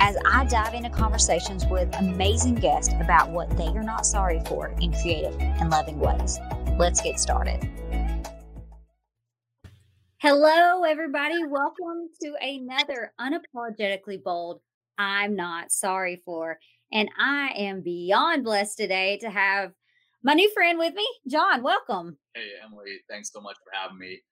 as I dive into conversations with amazing guests about what they are not sorry for in creative and loving ways. Let's get started. Hello, everybody. Welcome to another Unapologetically Bold I'm Not Sorry For. And I am beyond blessed today to have my new friend with me, John. Welcome. Hey, Emily. Thanks so much for having me.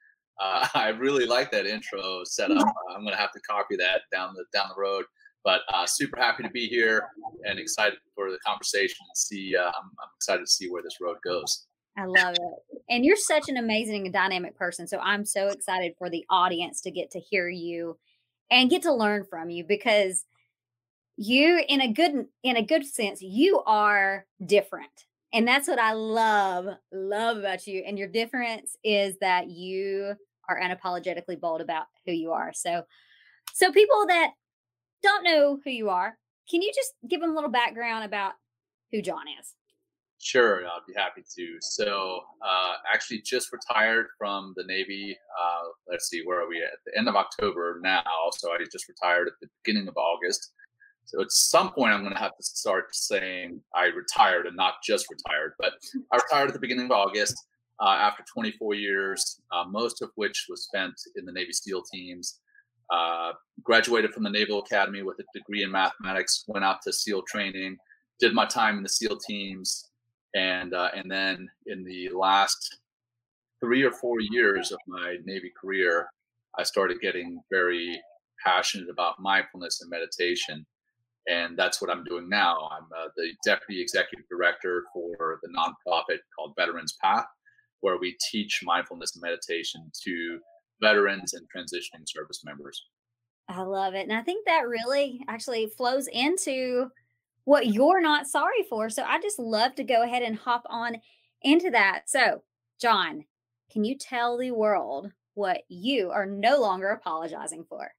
Uh, I really like that intro setup. I'm going to have to copy that down the down the road. But uh, super happy to be here and excited for the conversation and see. Uh, I'm, I'm excited to see where this road goes. I love it. And you're such an amazing and dynamic person. So I'm so excited for the audience to get to hear you and get to learn from you because you in a good in a good sense, you are different. And that's what I love, love about you. And your difference is that you are unapologetically bold about who you are. So so people that don't know who you are, can you just give them a little background about who John is? Sure, I'd be happy to. So, uh, actually, just retired from the Navy. Uh, let's see, where are we at the end of October now? So, I just retired at the beginning of August. So, at some point, I'm going to have to start saying I retired and not just retired, but I retired at the beginning of August uh, after 24 years, uh, most of which was spent in the Navy SEAL teams. Uh, graduated from the Naval Academy with a degree in mathematics, went out to SEAL training, did my time in the SEAL teams and uh, and then in the last three or four years of my Navy career, I started getting very passionate about mindfulness and meditation, and that's what I'm doing now. I'm uh, the deputy executive director for the nonprofit called Veterans Path, where we teach mindfulness and meditation to veterans and transitioning service members. I love it. And I think that really actually flows into what you're not sorry for. So I just love to go ahead and hop on into that. So, John, can you tell the world what you are no longer apologizing for?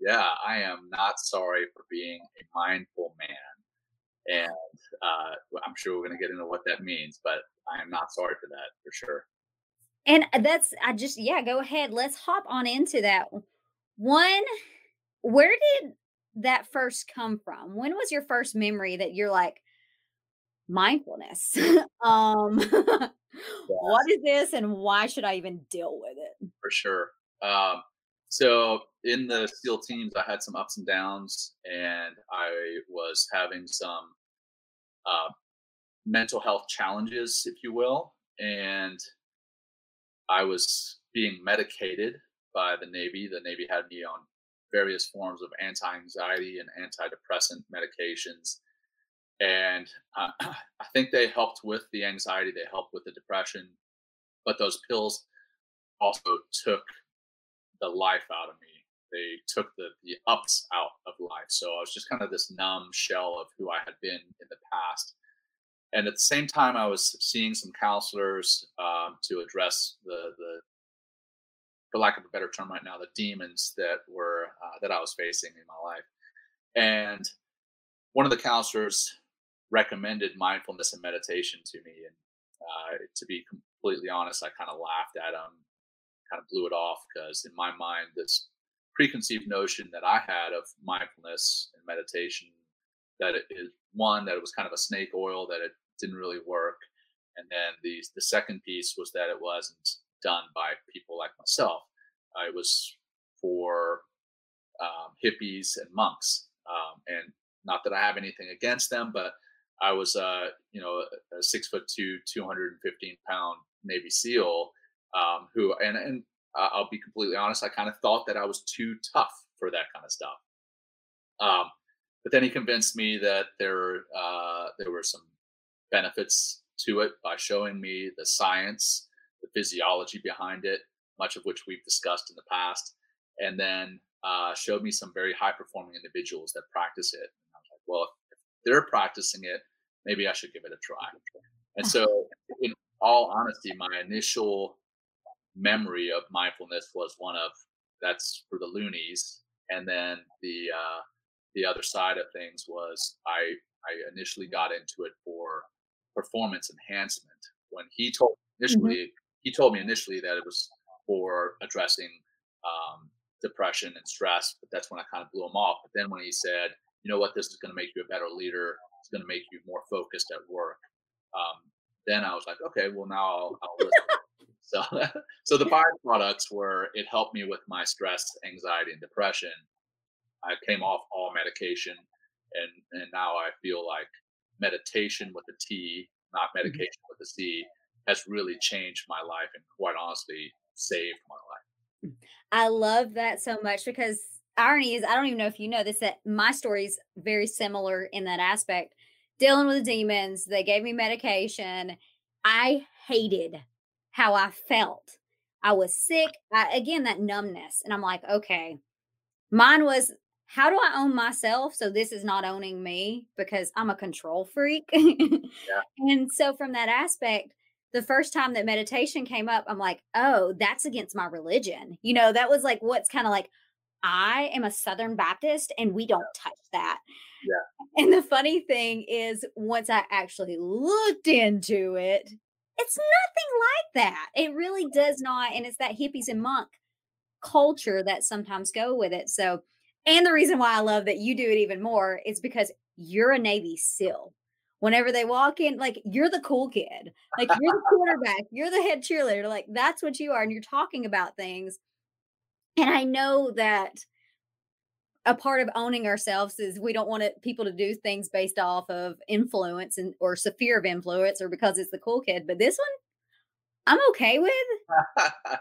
Yeah, I am not sorry for being a mindful man. And uh, I'm sure we're going to get into what that means, but I am not sorry for that for sure. And that's, I just, yeah, go ahead. Let's hop on into that. One, where did that first come from? When was your first memory that you're like mindfulness? um yeah. what is this and why should I even deal with it? For sure. Um so in the SEAL teams, I had some ups and downs, and I was having some uh, mental health challenges, if you will, and I was being medicated by the Navy. The Navy had me on various forms of anti-anxiety and antidepressant medications and uh, i think they helped with the anxiety they helped with the depression but those pills also took the life out of me. They took the, the ups out of life. So i was just kind of this numb shell of who i had been in the past and at the same time i was seeing some counselors um, to address the the for lack of a better term right now, the demons that were uh, that I was facing in my life. And one of the counselors recommended mindfulness and meditation to me. And uh, to be completely honest, I kind of laughed at him, kind of blew it off because in my mind, this preconceived notion that I had of mindfulness and meditation that it is one that it was kind of a snake oil that it didn't really work and then the the second piece was that it wasn't done by people like myself. Uh, it was for um, hippies and monks. Um, and not that I have anything against them, but I was, uh, you know, a six foot two, 215 pound Navy SEAL um, who, and, and I'll be completely honest, I kind of thought that I was too tough for that kind of stuff. Um, but then he convinced me that there, uh, there were some benefits to it by showing me the science, the physiology behind it, much of which we've discussed in the past, and then uh, showed me some very high performing individuals that practice it. And I was like, well, if they're practicing it, maybe I should give it a try. And so, in all honesty, my initial memory of mindfulness was one of that's for the loonies, and then the uh, the other side of things was I I initially got into it for performance enhancement. When he told mm-hmm. initially, mm-hmm. he told me initially that it was for addressing um, depression and stress, but that's when I kind of blew him off. But then when he said, you know what, this is going to make you a better leader, it's going to make you more focused at work. Um, then I was like, okay, well now I'll, I'll listen. so, so the byproducts were it helped me with my stress, anxiety, and depression. I came off all medication, and and now I feel like meditation with a T, not mm-hmm. medication mm-hmm. with a C, has really changed my life and quite honestly saved my life. Mm. I love that so much because irony is I don't even know if you know this that my story is very similar in that aspect. Dealing with demons, they gave me medication. I hated how I felt. I was sick. I, again, that numbness. And I'm like, okay, mine was how do I own myself? So this is not owning me because I'm a control freak. yeah. And so from that aspect, the first time that meditation came up, I'm like, oh, that's against my religion. You know, that was like what's kind of like, I am a Southern Baptist and we don't touch that. Yeah. And the funny thing is, once I actually looked into it, it's nothing like that. It really does not. And it's that hippies and monk culture that sometimes go with it. So, and the reason why I love that you do it even more is because you're a Navy SEAL. Whenever they walk in, like you're the cool kid, like you're the quarterback, you're the head cheerleader, like that's what you are. And you're talking about things. And I know that a part of owning ourselves is we don't want it, people to do things based off of influence and or fear of influence or because it's the cool kid. But this one, I'm okay with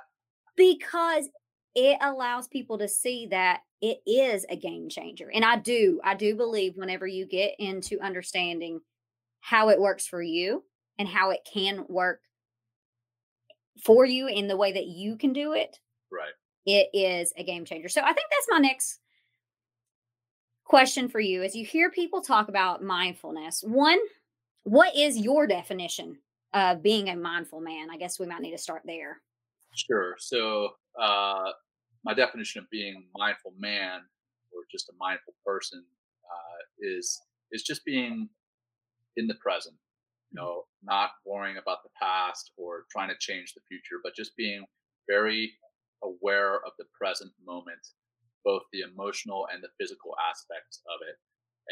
because it allows people to see that it is a game changer. And I do, I do believe whenever you get into understanding how it works for you and how it can work for you in the way that you can do it. Right. It is a game changer. So I think that's my next question for you as you hear people talk about mindfulness. One, what is your definition of being a mindful man? I guess we might need to start there. Sure. So uh, my definition of being mindful man or just a mindful person uh, is is just being in the present you know not worrying about the past or trying to change the future but just being very aware of the present moment both the emotional and the physical aspects of it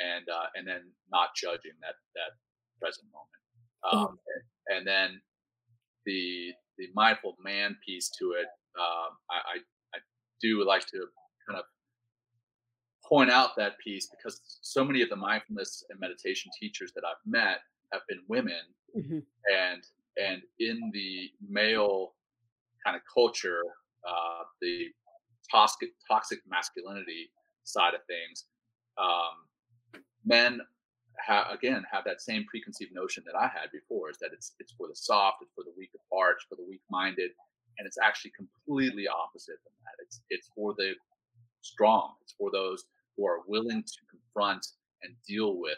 and uh, and then not judging that that present moment. Um, and, and, then the the mindful man piece to it um, I, do like to kind of point out that piece because so many of the mindfulness and meditation teachers that I've met have been women, mm-hmm. and and in the male kind of culture, uh, the toxic toxic masculinity side of things, um, men have again have that same preconceived notion that I had before is that it's it's for the soft, it's for the weak of heart, it's for the weak minded, and it's actually completely opposite than that. It's it's for the strong. It's for those who are willing to confront and deal with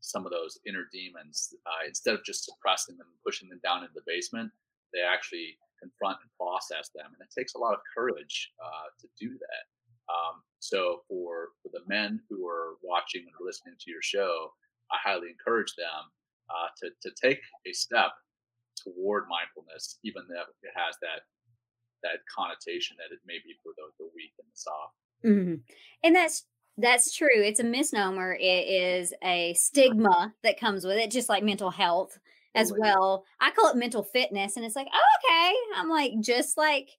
some of those inner demons uh, instead of just suppressing them and pushing them down into the basement. They actually confront and process them, and it takes a lot of courage uh, to do that. Um, so for for the men who are watching or listening to your show, I highly encourage them uh, to to take a step toward mindfulness, even though it has that that connotation that it may be for the, the weak and the soft. Mm-hmm. And that's that's true. It's a misnomer. It is a stigma that comes with it, just like mental health as well. I call it mental fitness, and it's like, oh, okay. I'm like, just like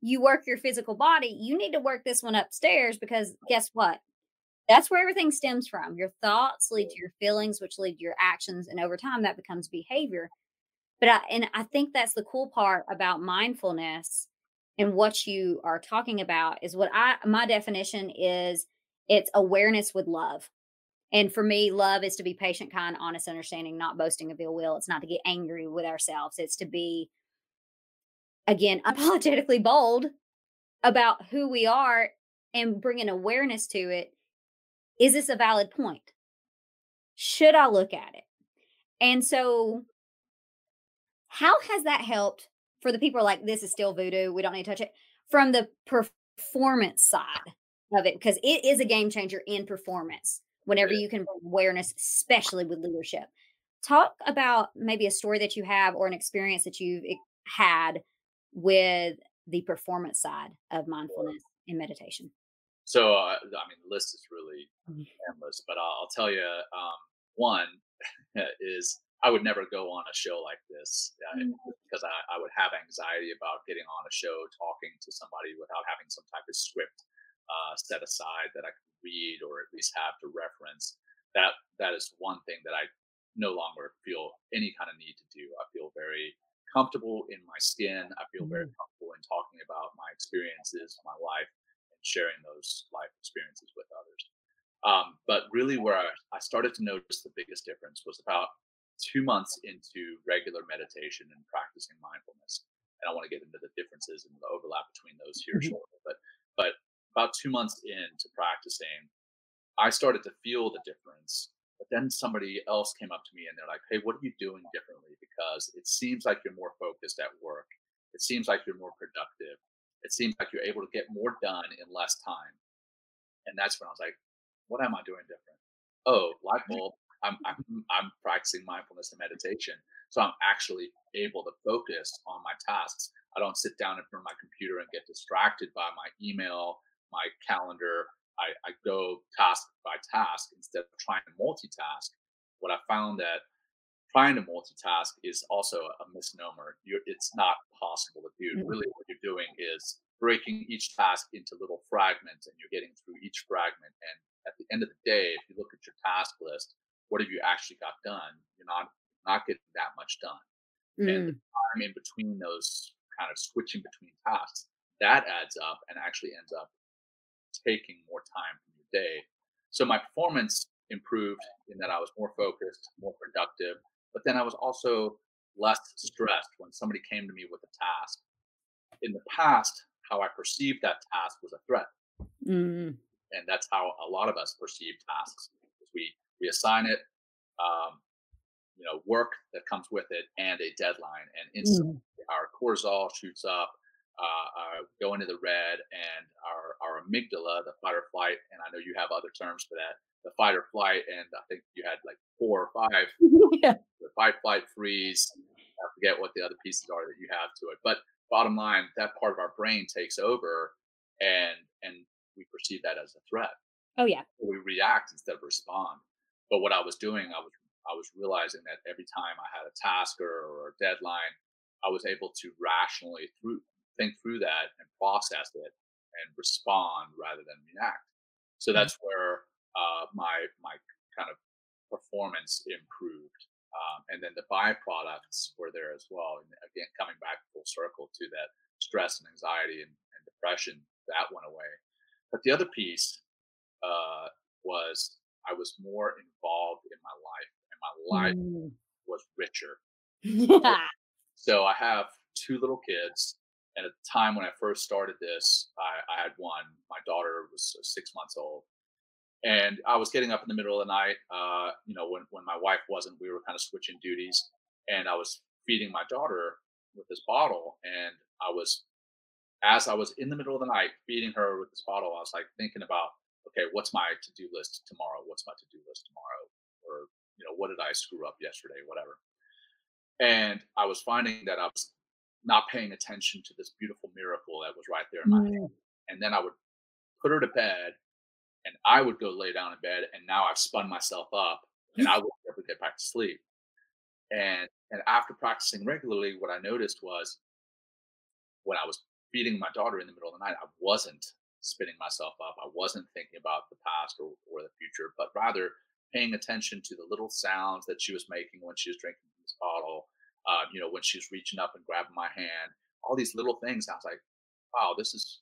you work your physical body, you need to work this one upstairs because guess what? That's where everything stems from. Your thoughts lead to your feelings, which lead to your actions, and over time, that becomes behavior. But I, and I think that's the cool part about mindfulness and what you are talking about is what I my definition is it's awareness with love. And for me, love is to be patient, kind, honest, understanding, not boasting of ill will. It's not to get angry with ourselves. It's to be, again, unapologetically bold about who we are and bringing awareness to it. Is this a valid point? Should I look at it? And so, how has that helped for the people like this is still voodoo? We don't need to touch it from the performance side of it because it is a game changer in performance whenever you can bring awareness, especially with leadership. Talk about maybe a story that you have or an experience that you've had with the performance side of mindfulness and meditation. So, uh, I mean, the list is really mm-hmm. endless, but I'll, I'll tell you um, one is I would never go on a show like this uh, mm-hmm. because I, I, would have anxiety about getting on a show talking to somebody without having some type of script uh, set aside that I could read or at least have to reference. That that is one thing that I no longer feel any kind of need to do. I feel very comfortable in my skin. I feel very mm-hmm. comfortable in talking about my experiences, my life, and sharing those life experiences with others. Um, but really, where I, I started to notice the biggest difference was about two months into regular meditation and practicing mindfulness. And I want to get into the differences and the overlap between those here mm-hmm. shortly. But but about two months into practicing, I started to feel the difference. But then somebody else came up to me and they're like, "Hey, what are you doing differently? Because it seems like you're more focused at work. It seems like you're more productive. It seems like you're able to get more done in less time." And that's when I was like, "What am I doing different?" Oh, light bulb. I'm, I'm, I'm practicing mindfulness and meditation. So I'm actually able to focus on my tasks. I don't sit down in front of my computer and get distracted by my email, my calendar. I, I go task by task instead of trying to multitask. What I found that trying to multitask is also a misnomer. You're, it's not possible to do. Mm-hmm. Really, what you're doing is breaking each task into little fragments and you're getting through each fragment. And at the end of the day, if you look at your task list, what have you actually got done? You're not not getting that much done. Mm. And the time in between those kind of switching between tasks, that adds up and actually ends up taking more time from your day. So my performance improved in that I was more focused, more productive, but then I was also less stressed when somebody came to me with a task. In the past, how I perceived that task was a threat. Mm. And that's how a lot of us perceive tasks. We we assign it, um, you know, work that comes with it, and a deadline. And instantly, mm. our cortisol shoots up, uh, uh, go into the red, and our our amygdala, the fight or flight, and I know you have other terms for that, the fight or flight, and I think you had like four or five, yeah. the fight, flight, freeze. I forget what the other pieces are that you have to it, but bottom line, that part of our brain takes over, and and we perceive that as a threat. Oh yeah. we react instead of respond. But what I was doing, I was I was realizing that every time I had a task or, or a deadline, I was able to rationally through think through that and process it and respond rather than react. So mm-hmm. that's where uh, my my kind of performance improved. Um, and then the byproducts were there as well. And again, coming back full circle to that stress and anxiety and, and depression, that went away. But the other piece uh, was I was more involved in my life and my life mm. was richer. Yeah. So I have two little kids. And at the time when I first started this, I, I had one. My daughter was uh, six months old. And I was getting up in the middle of the night. Uh, you know, when, when my wife wasn't, we were kind of switching duties. And I was feeding my daughter with this bottle. And I was, as I was in the middle of the night feeding her with this bottle, I was like thinking about okay, what's my to do list tomorrow? What's my to do list tomorrow? Or, you know, what did I screw up yesterday? Whatever. And I was finding that I was not paying attention to this beautiful miracle that was right there in my mm. hand. And then I would put her to bed and I would go lay down in bed. And now I've spun myself up and I would never get back to sleep. And and after practicing regularly, what I noticed was when I was feeding my daughter in the middle of the night, I wasn't spinning myself up. I wasn't thinking about the past or, or the future, but rather paying attention to the little sounds that she was making when she was drinking from this bottle. Uh, you know, when she was reaching up and grabbing my hand, all these little things. I was like, wow, this is,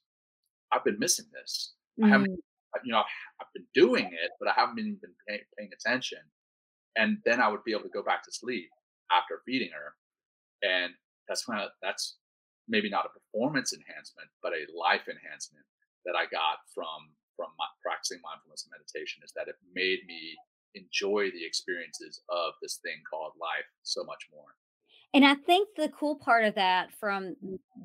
I've been missing this. Mm-hmm. I haven't mm. you know, I've, I've been doing it, but I haven't been, been pay, paying attention. And then I would be able to go back to sleep after feeding her. And that's when I, that's maybe not a performance enhancement, but a life enhancement that I got from from my, practicing mindfulness and meditation is that it made me enjoy the experiences of this thing called life so much more. And I think the cool part of that from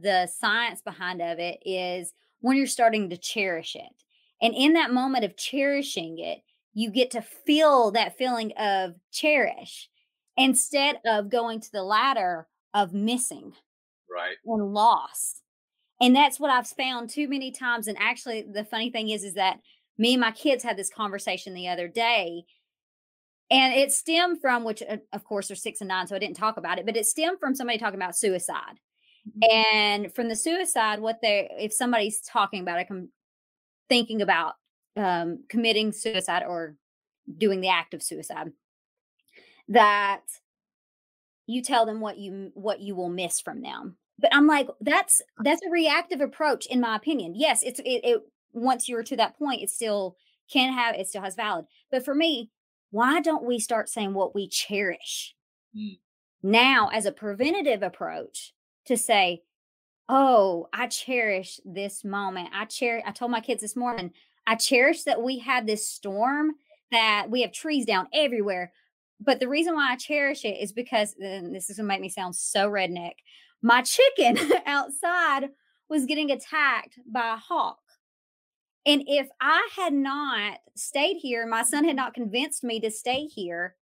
the science behind of it is when you're starting to cherish it. And in that moment of cherishing it, you get to feel that feeling of cherish instead of going to the ladder of missing right and loss and that's what i've found too many times and actually the funny thing is is that me and my kids had this conversation the other day and it stemmed from which uh, of course are six and nine so i didn't talk about it but it stemmed from somebody talking about suicide mm-hmm. and from the suicide what they if somebody's talking about it i'm thinking about um, committing suicide or doing the act of suicide that you tell them what you what you will miss from them but i'm like that's that's a reactive approach in my opinion yes it's it, it once you're to that point it still can have it still has valid but for me why don't we start saying what we cherish mm. now as a preventative approach to say oh i cherish this moment i cherish i told my kids this morning i cherish that we had this storm that we have trees down everywhere but the reason why I cherish it is because and this is gonna make me sound so redneck. My chicken outside was getting attacked by a hawk. And if I had not stayed here, my son had not convinced me to stay here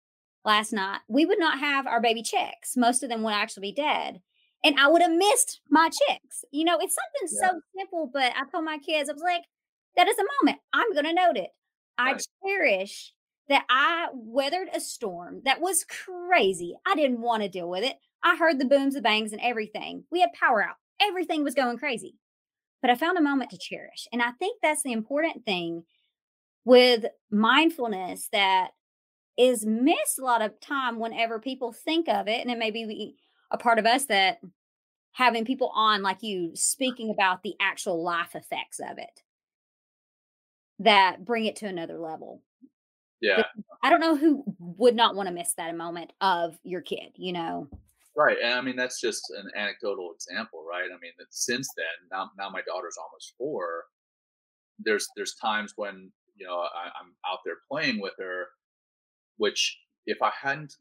last night, we would not have our baby chicks. Most of them would actually be dead. And I would have missed my chicks. You know, it's something yeah. so simple, but I told my kids, I was like, that is a moment. I'm going to note it. I cherish that I weathered a storm that was crazy. I didn't want to deal with it. I heard the booms, the bangs, and everything. We had power out, everything was going crazy. But I found a moment to cherish. And I think that's the important thing with mindfulness that is missed a lot of time whenever people think of it. And it may be a part of us that having people on like you speaking about the actual life effects of it that bring it to another level. Yeah. I don't know who would not want to miss that moment of your kid, you know. Right. And I mean that's just an anecdotal example, right? I mean that since then, now now my daughter's almost four, there's there's times when, you know, I, I'm out there playing with her, which if I hadn't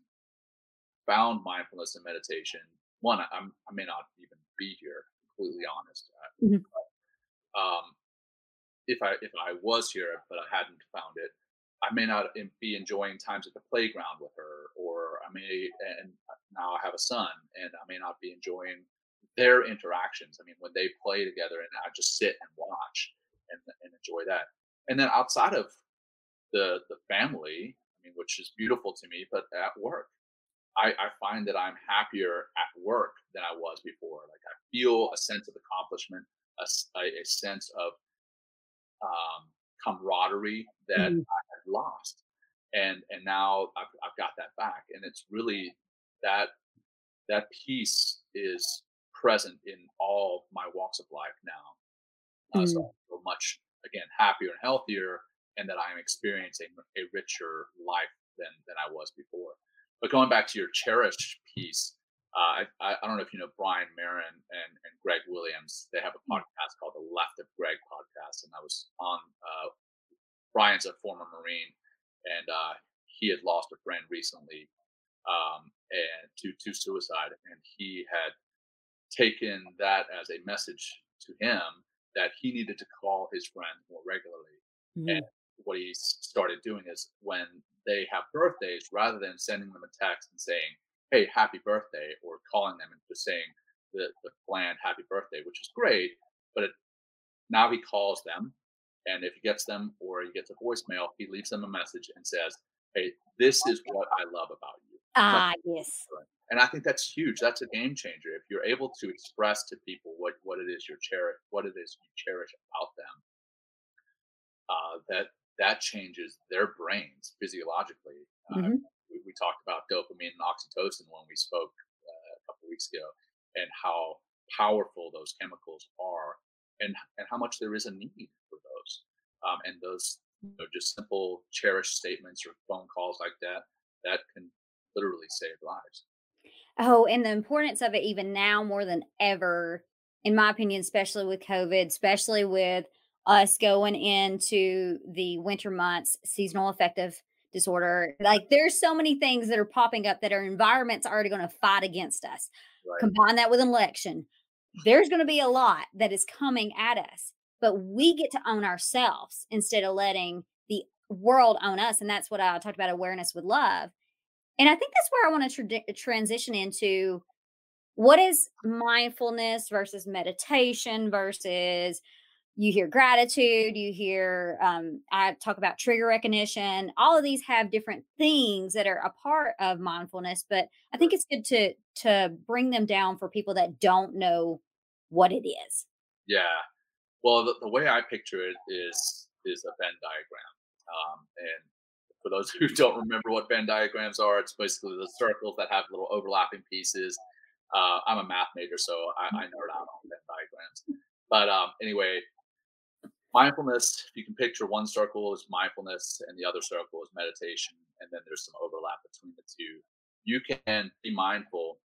found mindfulness and meditation, one, I, I'm, I may not even be here, completely honest. Uh, mm-hmm. But, um, if I if I was here but I hadn't found it, I may not be enjoying times at the playground with her, or I may, and now I have a son, and I may not be enjoying their interactions. I mean, when they play together, and I just sit and watch and, and enjoy that. And then outside of the the family, I mean, which is beautiful to me, but at work, I, I find that I'm happier at work than I was before. Like I feel a sense of accomplishment, a, a sense of um, camaraderie that mm. I lost, and and now I've, I've got that back, and it's really that that piece is present in all my walks of life now. Uh, mm. So I feel much again happier and healthier, and that I'm experiencing a richer life than than I was before. But going back to your cherish piece, uh, I, I, don't know if you know Brian Marin and, and Greg Williams. They have a mm. podcast called the Left of Greg podcast, and I was on. Uh, Brian's a former Marine, and uh, he had lost a friend recently, um, and to to suicide, and he had taken that as a message to him that he needed to call his friend more regularly. Mm-hmm. And what he started doing is when they have birthdays, rather than sending them a text and saying, hey, happy birthday, or calling them and just saying the, the bland happy birthday, which is great. But it, now he calls them, and if he gets them or he gets a voicemail, he leaves them a message and says, hey, this is what I love about you. Ah, yes. And I think that's huge. That's a game changer. If you're able to express to people what, what it is you cherish, what it is you cherish about them, uh, that that changes their brains physiologically. Uh, mm-hmm we, we talked about dopamine and oxytocin when we spoke uh, a couple weeks ago, and how powerful those chemicals are, and and how much there is a need for those. um, and those you know, just simple cherished statements or phone calls like that that can literally save lives. Oh, and the importance of it even now more than ever, in my opinion, especially with COVID, especially with us going into the winter months, seasonal affective disorder. Like there's so many things that are popping up that our environment's already going to fight against us. Right. Combine that with an election. There's going to be a lot that is coming at us, but we get to own ourselves instead of letting the world own us. And that's what I talked about awareness with love. And I think that's where I want to tra- transition into what is mindfulness versus meditation versus you hear gratitude you hear um, i talk about trigger recognition all of these have different things that are a part of mindfulness but i think it's good to to bring them down for people that don't know what it is. Yeah. Well the, the way i picture it is is a venn diagram um, and for those who don't remember what venn diagrams are it's basically the circles that have little overlapping pieces. Uh, i'm a math major so i, I nerd out on venn diagrams. But um, anyway mindfulness if you can picture one circle is mindfulness and the other circle is meditation and then there's some overlap between the two you can be mindful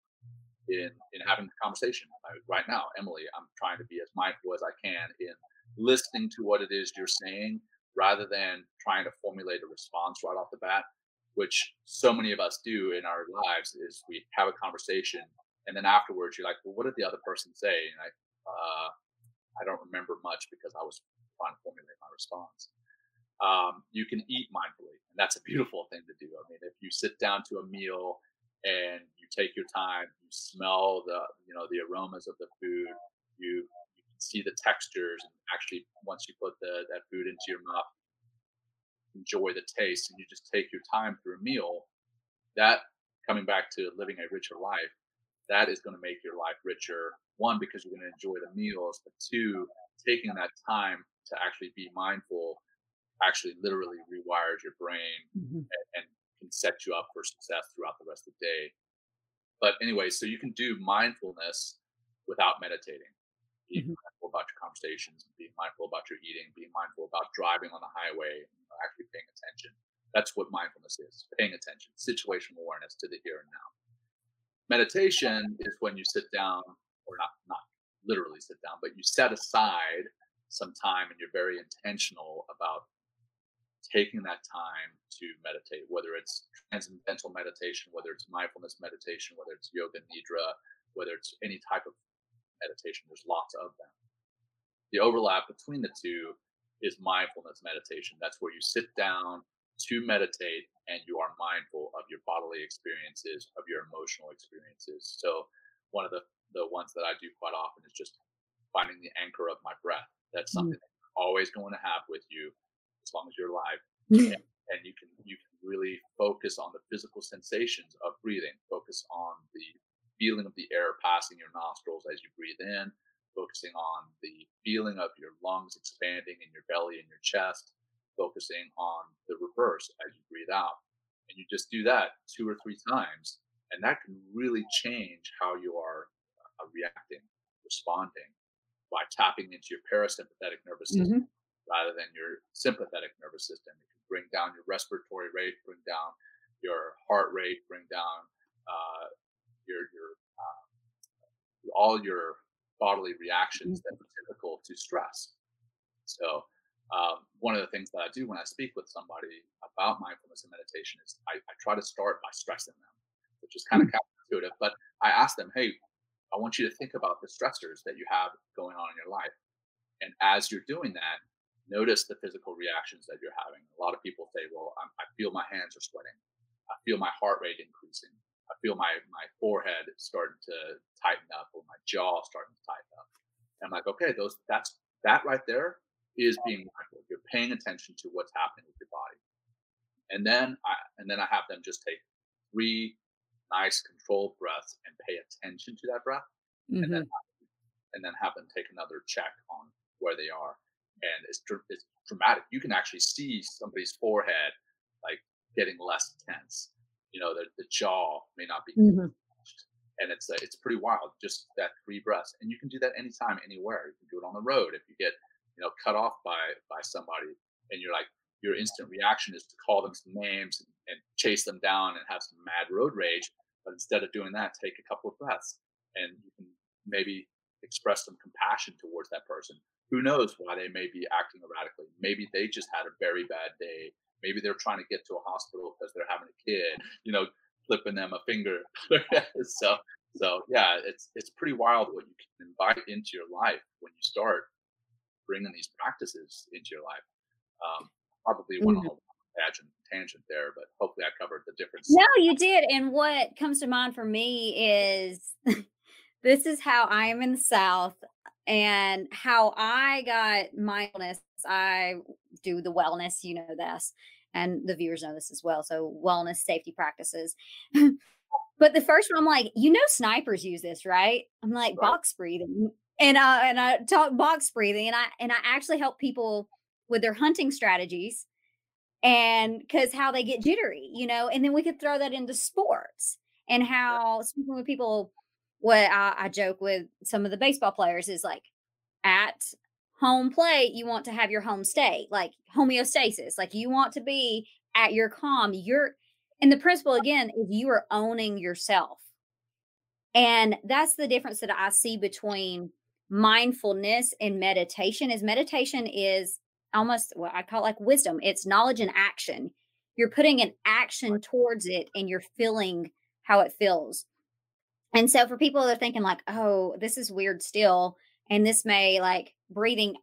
in in having the conversation. Right now emily i'm trying to be as mindful as i can in listening to what it is you're saying rather than trying to formulate a response right off the bat which so many of us do in our lives is we have a conversation and then afterwards you're like well what did the other person say? And i uh, I don't remember much because I was to formulate my response. Um, you can eat mindfully, and that's a beautiful thing to do. I mean, if you sit down to a meal and you take your time, you smell the you know the aromas of the food, you you can see the textures, and actually once you put the that food into your mouth, enjoy the taste, and you just take your time through a meal. That coming back to living a richer life, that is going to make your life richer. One, because you're going to enjoy the meals, but two, taking that time to actually be mindful actually literally rewires your brain mm-hmm. and, and, can set you up for success throughout the rest of the day. But anyway, so you can do mindfulness without meditating. Being mm-hmm. mindful about your conversations, being mindful about your eating, being mindful about driving on the highway, you know, actually paying attention. That's what mindfulness is paying attention, situational awareness to the here and now. Meditation is when you sit down, or not not literally sit down, but you set aside some time and you're very intentional about taking that time to meditate, whether it's transcendental meditation, whether it's mindfulness meditation, whether it's yoga nidra, whether it's any type of meditation. There's lots of them. The overlap between the two is mindfulness meditation. That's where you sit down to meditate and you are mindful of your bodily experiences, of your emotional experiences. So one of the, the ones that I do quite often is just finding the anchor of my breath. That's something mm. that you're always going to have with you as long as you're alive. and, and you can you can really focus on the physical sensations of breathing, focus on the feeling of the air passing your nostrils as you breathe in, focusing on the feeling of your lungs expanding in your belly and your chest, focusing on the reverse as you breathe out. And you just do that two or three times, and that can really change how you are uh, reacting, responding by tapping into your parasympathetic nervous system mm-hmm. rather than your sympathetic nervous system. It can bring down your respiratory rate, bring down your heart rate, bring down uh, your your uh, all your bodily reactions mm-hmm. that are typical to stress. So um, one of the things that I do when I speak with somebody about mindfulness and meditation is I, I try to start by stressing them, which is kind of mm. counterintuitive. But I ask them, hey, I want you to think about the stressors that you have going on in your life. And as you're doing that, notice the physical reactions that you're having. A lot of people say, well, I'm, i feel my hands are sweating. I feel my heart rate increasing. I feel my, my forehead starting to tighten up or my jaw starting to tighten up. And I'm like, okay, those that's that right there is being mindful. You're paying attention to what's happening with your body. And then I and then I have them just take three nice controlled breaths and pay attention to that breath. Mm-hmm. And then mm-hmm. and then have them take another check on where they are. And it's it's dramatic. You can actually see somebody's forehead like getting less tense. You know, the, the jaw may not be mm-hmm. and it's uh, it's pretty wild. Just that three breaths, and you can do that anytime, anywhere. You can do it on the road if you get you know cut off by by somebody and you're like your instant reaction is to call them some names and, and chase them down and have some mad road rage but instead of doing that take a couple of breaths and you can maybe express some compassion towards that person. Who knows why they may be acting erratically? Maybe they just had a very bad day. Maybe they're trying to get to a hospital because they're having a kid you know flipping them a finger. So so yeah it's it's pretty wild what you can invite into your life when you start bringing these practices into your life um, probably mm-hmm. on tangent, tangent there, but hopefully I covered the difference. No, you did. And what comes to mind for me is this is how I am in the South and how I got mindfulness. I do the wellness, you know this, and the viewers know this as well. So, wellness safety practices. but the first one, I'm like, you know, snipers use this, right? I'm like, right. box breathing. And uh, and I talk box breathing, and I and I actually help people with their hunting strategies and because how they get jittery, you know, and then we could throw that into sports and how speaking with people, what I, I joke with some of the baseball players is like at home plate, you want to have your home state, like homeostasis, like you want to be at your calm. You're, and the principle again is you are owning yourself. And that's the difference that I see between mindfulness and meditation is meditation is almost what I call like wisdom. It's knowledge and action. You're putting an action towards it and you're feeling how it feels. And so for people that are thinking like, oh, this is weird still, and this may like breathing,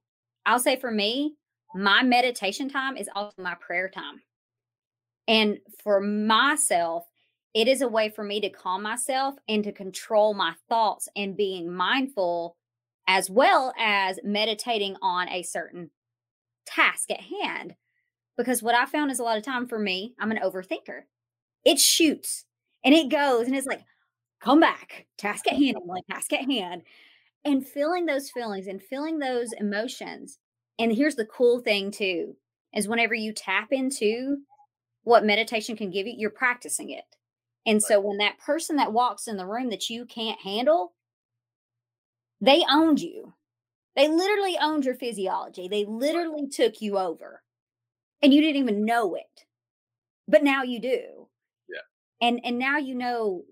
I'll say for me, my meditation time is also my prayer time. And for myself, it is a way for me to calm myself and to control my thoughts and being mindful as well as meditating on a certain task at hand. Because what I found is a lot of time for me, I'm an overthinker. It shoots and it goes and it's like, come back, task at hand, like task at hand. And feeling those feelings and feeling those emotions. And here's the cool thing too, is whenever you tap into what meditation can give you, you're practicing it. And so when that person that walks in the room that you can't handle, they owned you. They literally owned your physiology. They literally took you over and you didn't even know it. But now you do. Yeah. And and now you know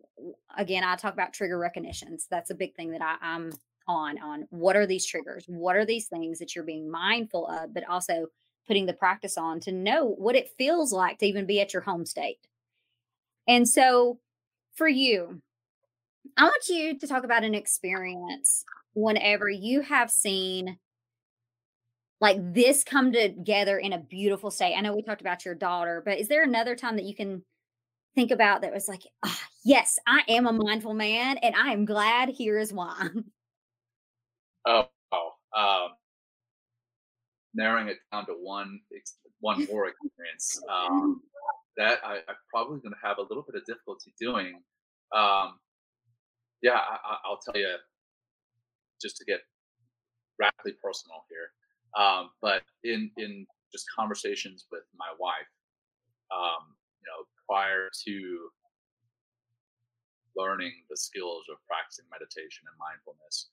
again, I talk about trigger recognitions. That's a big thing that I, I'm on on what are these triggers? What are these things that you're being mindful of, but also putting the practice on to know what it feels like to even be at your home state. And so for you, I want you to talk about an experience whenever you have seen like this come together in a beautiful state. I know we talked about your daughter, but is there another time that you can think about that was like, oh, yes, I am a mindful man and I am glad here is why? Oh, oh um, narrowing it down to one, one more experience. Um, that I, am probably going to have a little bit of difficulty doing. Um, yeah, I, I'll tell you just to get radically personal here. Um, but in in just conversations with my wife, um, you know, prior to learning the skills of practicing meditation and mindfulness,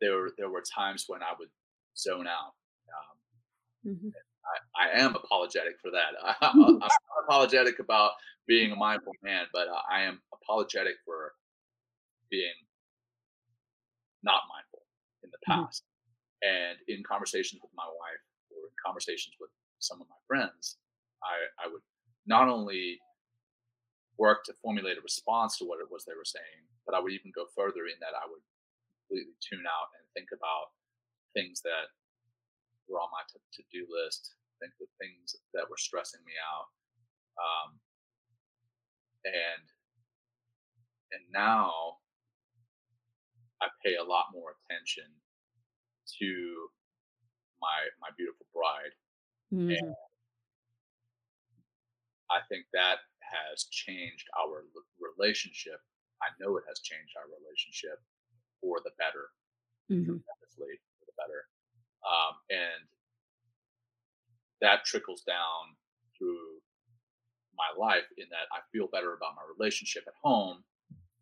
there were there were times when I would zone out. Um, mm-hmm. I, I, am apologetic for that. I, am not apologetic about being a mindful man, but I am apologetic for being not mindful in the mm-hmm. past. Mm-hmm. And in conversations with my wife or in conversations with some of my friends, I, I would not only work to formulate a response to what it was they were saying, but I would even go further in that I would completely tune out and think about things that were on my to do list, think of things that were stressing me out. Um, and and now I pay a lot more attention to my my beautiful bride, mm-hmm. and I think that has changed our relationship. I know it has changed our relationship for the better, mm-hmm. tremendously for the better, um, and that trickles down through my life in that I feel better about my relationship at home.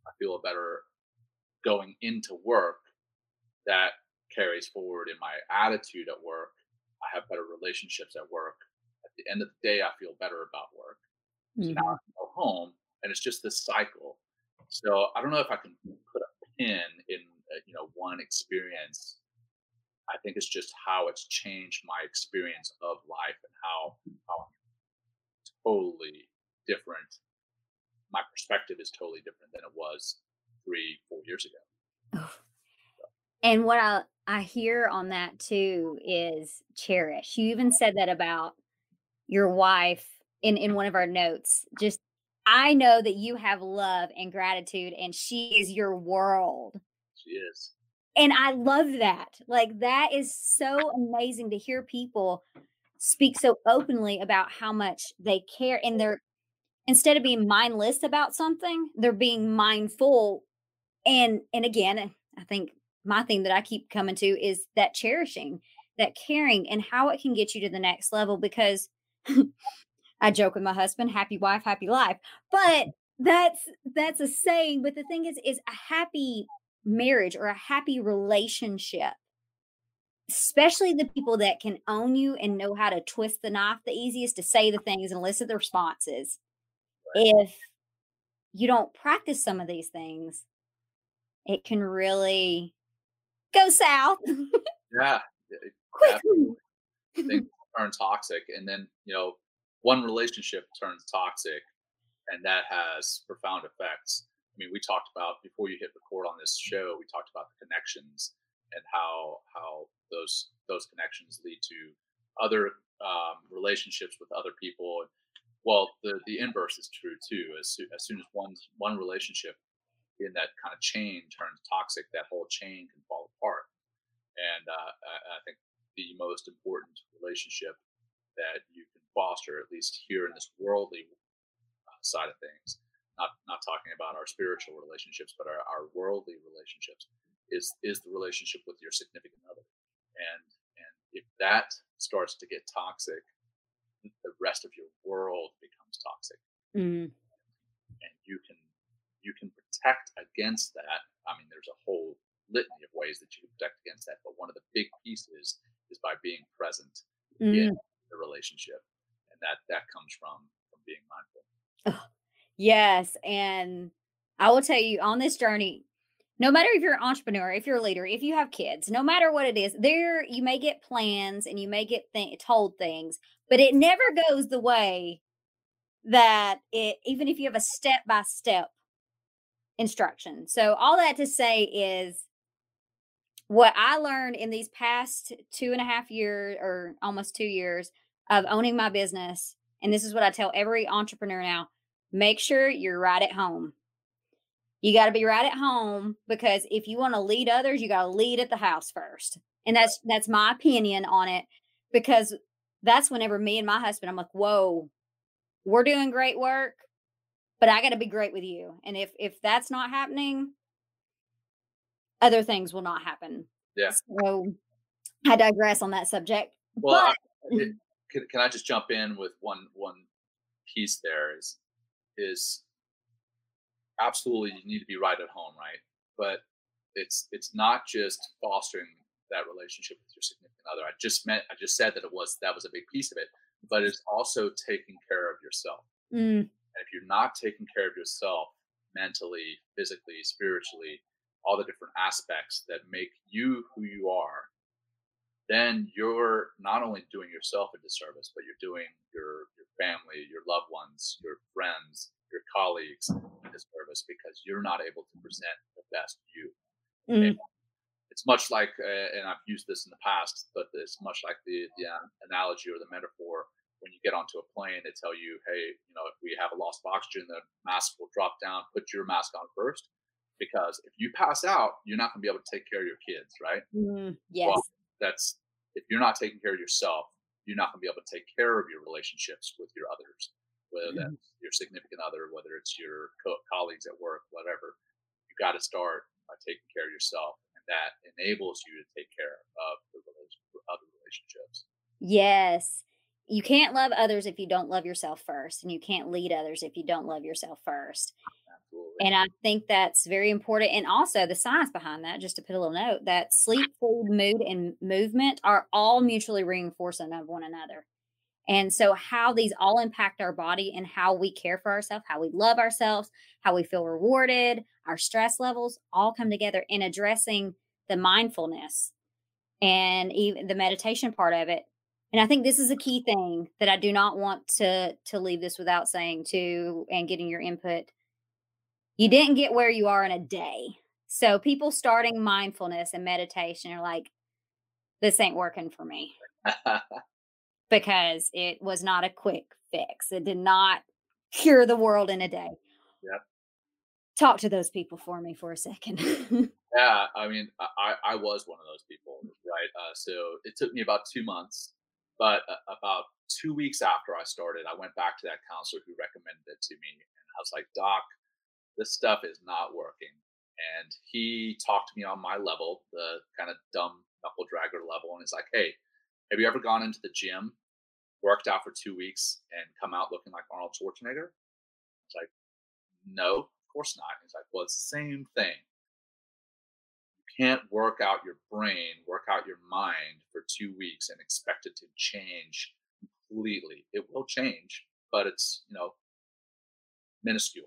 I feel better going into work that carries forward in my attitude at work. I have better relationships at work. At the end of the day, I feel better about work. So now Mhm. I can go home, and it's just this cycle. So I don't know if I can put a pin in uh, you know one experience. I think it's just how it's changed my experience of life and how how totally different. My perspective is totally different than it was three, four years ago. And what I I hear on that too is cherish. You even said that about your wife in in one of our notes. Just I know that you have love and gratitude and she is your world. She is. And I love that. Like that is so amazing to hear people speak so openly about how much they care and they're instead of being mindless about something, they're being mindful and and again, I think my thing that I keep coming to is that cherishing, that caring and how it can get you to the next level because I joke with my husband, happy wife, happy life. But that's that's a saying, but the thing is is a happy marriage or a happy relationship especially the people that can own you and know how to twist the knife the easiest to say the things and elicit the responses if you don't practice some of these things it can really go south. Yeah. quickly things turn toxic and then you know one relationship turns toxic and that has profound effects. I mean we talked about before you hit record on this show we talked about the connections and how how those those connections lead to other um, relationships with other people well the the inverse is true too. As, soo- as soon as one one relationship in that kind of chain turns toxic that whole chain can fall apart. And uh, I, I think the most important relationship that you can foster, at least here in this worldly uh, side of things, not not talking about our spiritual relationships, but our, our worldly relationships, is is the relationship with your significant other. And and if that starts to get toxic, the rest of your world becomes toxic. Mm, and you can you can protect against that. I mean, there's a whole litany of ways that you can protect against that, but one of the big pieces is by being present mm. in the relationship, and that that comes from from being mindful. Yes. And I will tell you on this journey, no matter if you're an entrepreneur, if you're a leader, if you have kids, no matter what it is, there you may get plans and you may get th- told things, but it never goes the way that it, even if you have a step by step instruction. So, all that to say is what I learned in these past two and a half years or almost two years of owning my business. And this is what I tell every entrepreneur now make sure you're right at home. You got to be right at home because if you want to lead others, you got to lead at the house first. And that's that's my opinion on it because that's whenever me and my husband I'm like, "Whoa, we're doing great work, but I got to be great with you." And if if that's not happening, other things will not happen. Yeah. So I digress on that subject. Well, I- but it- can, can I just jump in with one one piece? There is is absolutely you need to be right at home, right? But it's it's not just fostering that relationship with your significant other. I just meant I just said that it was that was a big piece of it, but it's also taking care of yourself. Mm, And if you're not taking care of yourself mentally, physically, spiritually, all the different aspects that make you who you are, then you're not only doing yourself a disservice, but you're doing your your family, your loved ones, your friends, your colleagues a disservice because you're not able to present the best you. mm, It's much like, uh, and I've used this in the past, but it's much like the the uh, analogy or the metaphor when you get onto a plane, they tell you, hey, you know, if we have a loss of oxygen, the mask will drop down. Put your mask on first, because if you pass out, you're not going to be able to take care of your kids, right? mm, yes. That's if you're not taking care of yourself, you're not going to be able to take care of your relationships with your others, whether that's your significant other, whether it's your co- colleagues at work, whatever. You got to start by taking care of yourself, and that enables you to take care of the other relationships. Yes. You can't love others if you don't love yourself first, and you can't lead others if you don't love yourself first. Absolutely. And I think that's very important. And also the science behind that, just to put a little note, that sleep, food, mood, and movement are all mutually reinforcing of one another. And so, how these all impact our body and how we care for ourselves, how we love ourselves, how we feel rewarded, our stress levels all come together in addressing the mindfulness and even the meditation part of it. And I think this is a key thing that I do not want to to leave this without saying too and getting your input. You didn't get where you are in a day. So people starting mindfulness and meditation are like, this ain't working for me. because it was not a quick fix. It did not cure the world in a day. Yeah. Talk to those people for me for a second. yeah, I mean, I, I was one of those people, right? Uh, so it took me about two months, but uh, about two weeks after I started, I went back to that counselor who recommended it to me, and I was like, "Doc, this stuff is not working." And he talked to me on my level, the kind of dumb knuckle dragger level, and he's like, "Hey, have you ever gone into the gym worked out for two weeks and come out looking like Arnold Schwarzenegger? It's like, no, of course not. He's like, well, it's the same thing. Can't work out your brain, work out your mind for two weeks and expect it to change completely. It will change, but it's, you know, minuscule.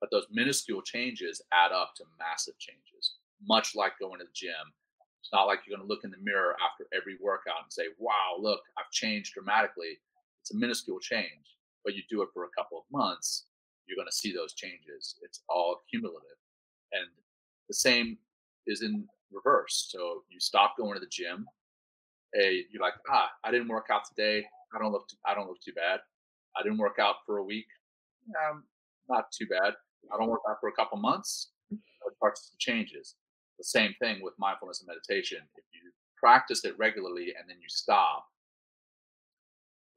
But those minuscule changes add up to massive changes, much like going to the gym it's not like you're going to look in the mirror after every workout and say, wow, look, I've changed dramatically. It's a minuscule change, but you do it for a couple of months, you're going to see those changes. It's all cumulative. And the same is in reverse. So you stop going to the gym. Hey, you're like, ah, I didn't work out today. I don't look, too, I don't look too bad. I didn't work out for a week. Um, not too bad. I don't work out for a couple months. It starts to changes the same thing with mindfulness and meditation. If you practice it regularly and then you stop,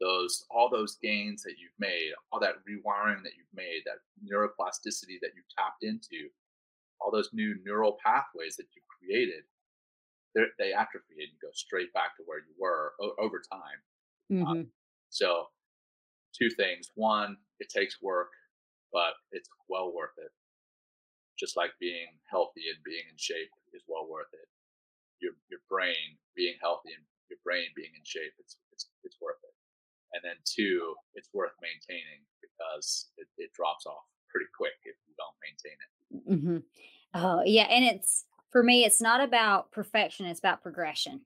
those all those gains that you've made, all that rewiring that you've made, that neuroplasticity that you've tapped into, all those new neural pathways that you created, they atrophy and you go straight back to where you were o- over time. Um, mm-hmm. Um, so, two things: one, it takes work, but it's well worth it just like being healthy and being in shape is well worth it. Your your brain being healthy and your brain being in shape, it's it's it's worth it. And then two, it's worth maintaining because it, it drops off pretty quick if you don't maintain it. Mm-hmm. Oh yeah, and it's for me, it's not about perfection; it's about progression.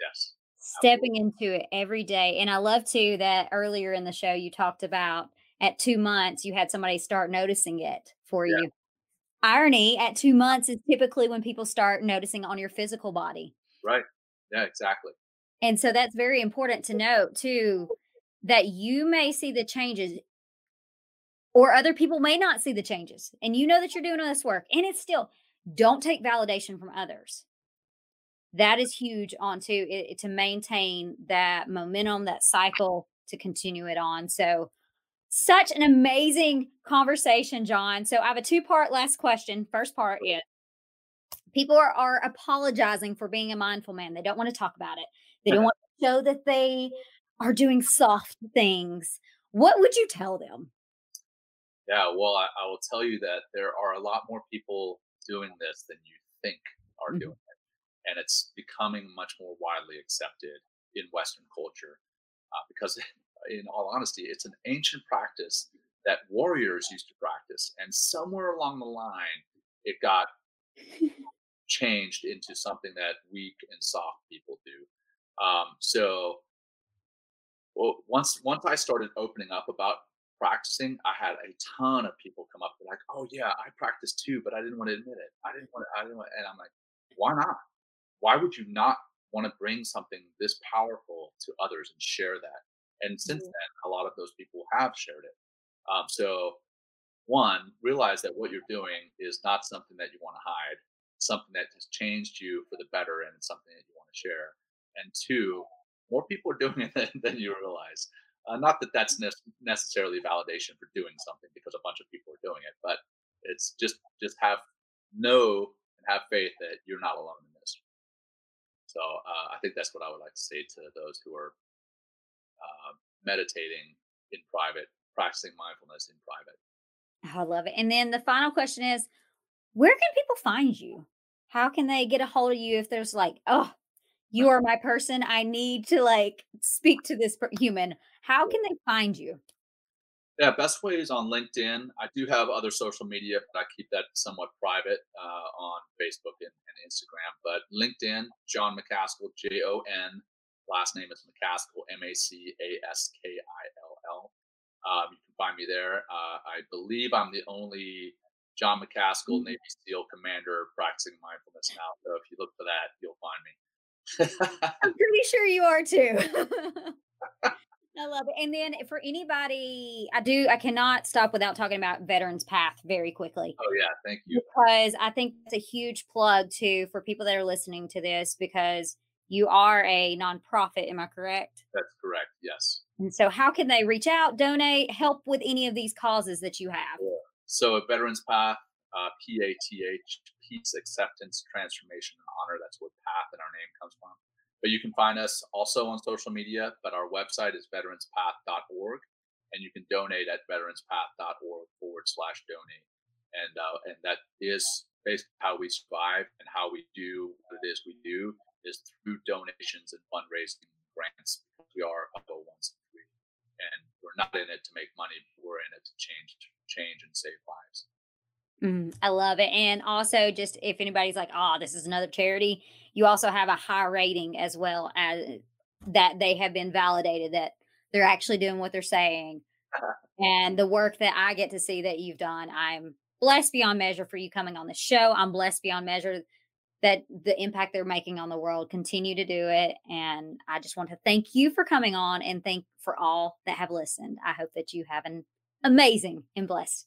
Yes. Stepping into it every day, and I love too that earlier in the show you talked about at two months you had somebody start noticing it for yeah. you irony at two months is typically when people start noticing on your physical body. Right. Yeah, exactly. And so that's very important to note too that you may see the changes or other people may not see the changes and you know that you're doing all this work and it's still don't take validation from others that is huge on to it, to maintain that momentum that cycle to continue it on so such an amazing conversation, Jon. So I have a two part last question. First part is people are, are apologizing for being a mindful man. They don't want to talk about it, they don't want to show that they are doing soft things. What would you tell them? Yeah, well, I, I will tell you that there are a lot more people doing this than you think are mm-hmm. doing it. And it's becoming much more widely accepted in Western culture uh, because in all honesty, it's an ancient practice that warriors used to practice. And somewhere along the line, it got changed into something that weak and soft people do. Um, so well, once once I started opening up about practicing, I had a ton of people come up and like, "Oh yeah, I practice too, but I didn't want to admit it. I didn't want to. I didn't want." And I'm like, "Why not? Why would you not want to bring something this powerful to others and share that?" And since mm-hmm. then, a lot of those people have shared it. Um, so, one, realize that what you're doing is not something that you want to hide, something that has changed you for the better, and it's something that you want to share. And two, more people are doing it than, than you realize. Uh, not that that's ne- necessarily validation for doing something because a bunch of people are doing it, but it's just just have know and have faith that you're not alone in this. So uh, I think that's what I would like to say to those who are uh, meditating in private, practicing mindfulness in private. I love it. And then the final question is where can people find you? How can they get a hold of you if there's like, oh, you are my person. I need to like speak to this human. How can they find you? Yeah, best way is on LinkedIn. I do have other social media, but I keep that somewhat private uh, on Facebook and, and, Instagram. But LinkedIn, Jon Macaskill, J O N. Last name is Macaskill, M A C A S K I L L. Um, you can find me there. Uh, I believe I'm the only Jon Macaskill, mm. Navy SEAL commander practicing mindfulness now. So if you look for that, you'll find me. I'm pretty sure you are too. I love it. And then for anybody, I do, I cannot stop without talking about Veterans Path very quickly. Oh, yeah. Thank you. Because I think it's a huge plug too for people that are listening to this because you are a nonprofit. Am I correct? That's correct. Yes. And so, how can they reach out, donate, help with any of these causes that you have? Yeah. So, Veterans Path, uh, P A T H, Peace, Acceptance, Transformation, and Honor. That's where Path in our name comes from. But you can find us also on social media, but our website is veteranspath.org, and you can donate at veteranspath.org forward slash donate. And, uh, and that is basically how we survive and how we do what it is we do is through donations and fundraising grants. We are a 501c3, and we're not in it to make money. We're in it to change, change and save lives. Mm, I love it. And also, just if anybody's like, oh, this is another charity, you also have a high rating as well as that they have been validated that they're actually doing what they're saying. Uh-huh. and the work that I get to see that you've done, I'm blessed beyond measure for you coming on the show. I'm blessed beyond measure that the impact they're making on the world continue to do it. And I just want to thank you for coming on and thank for all that have listened. I hope that you have an amazing and blessed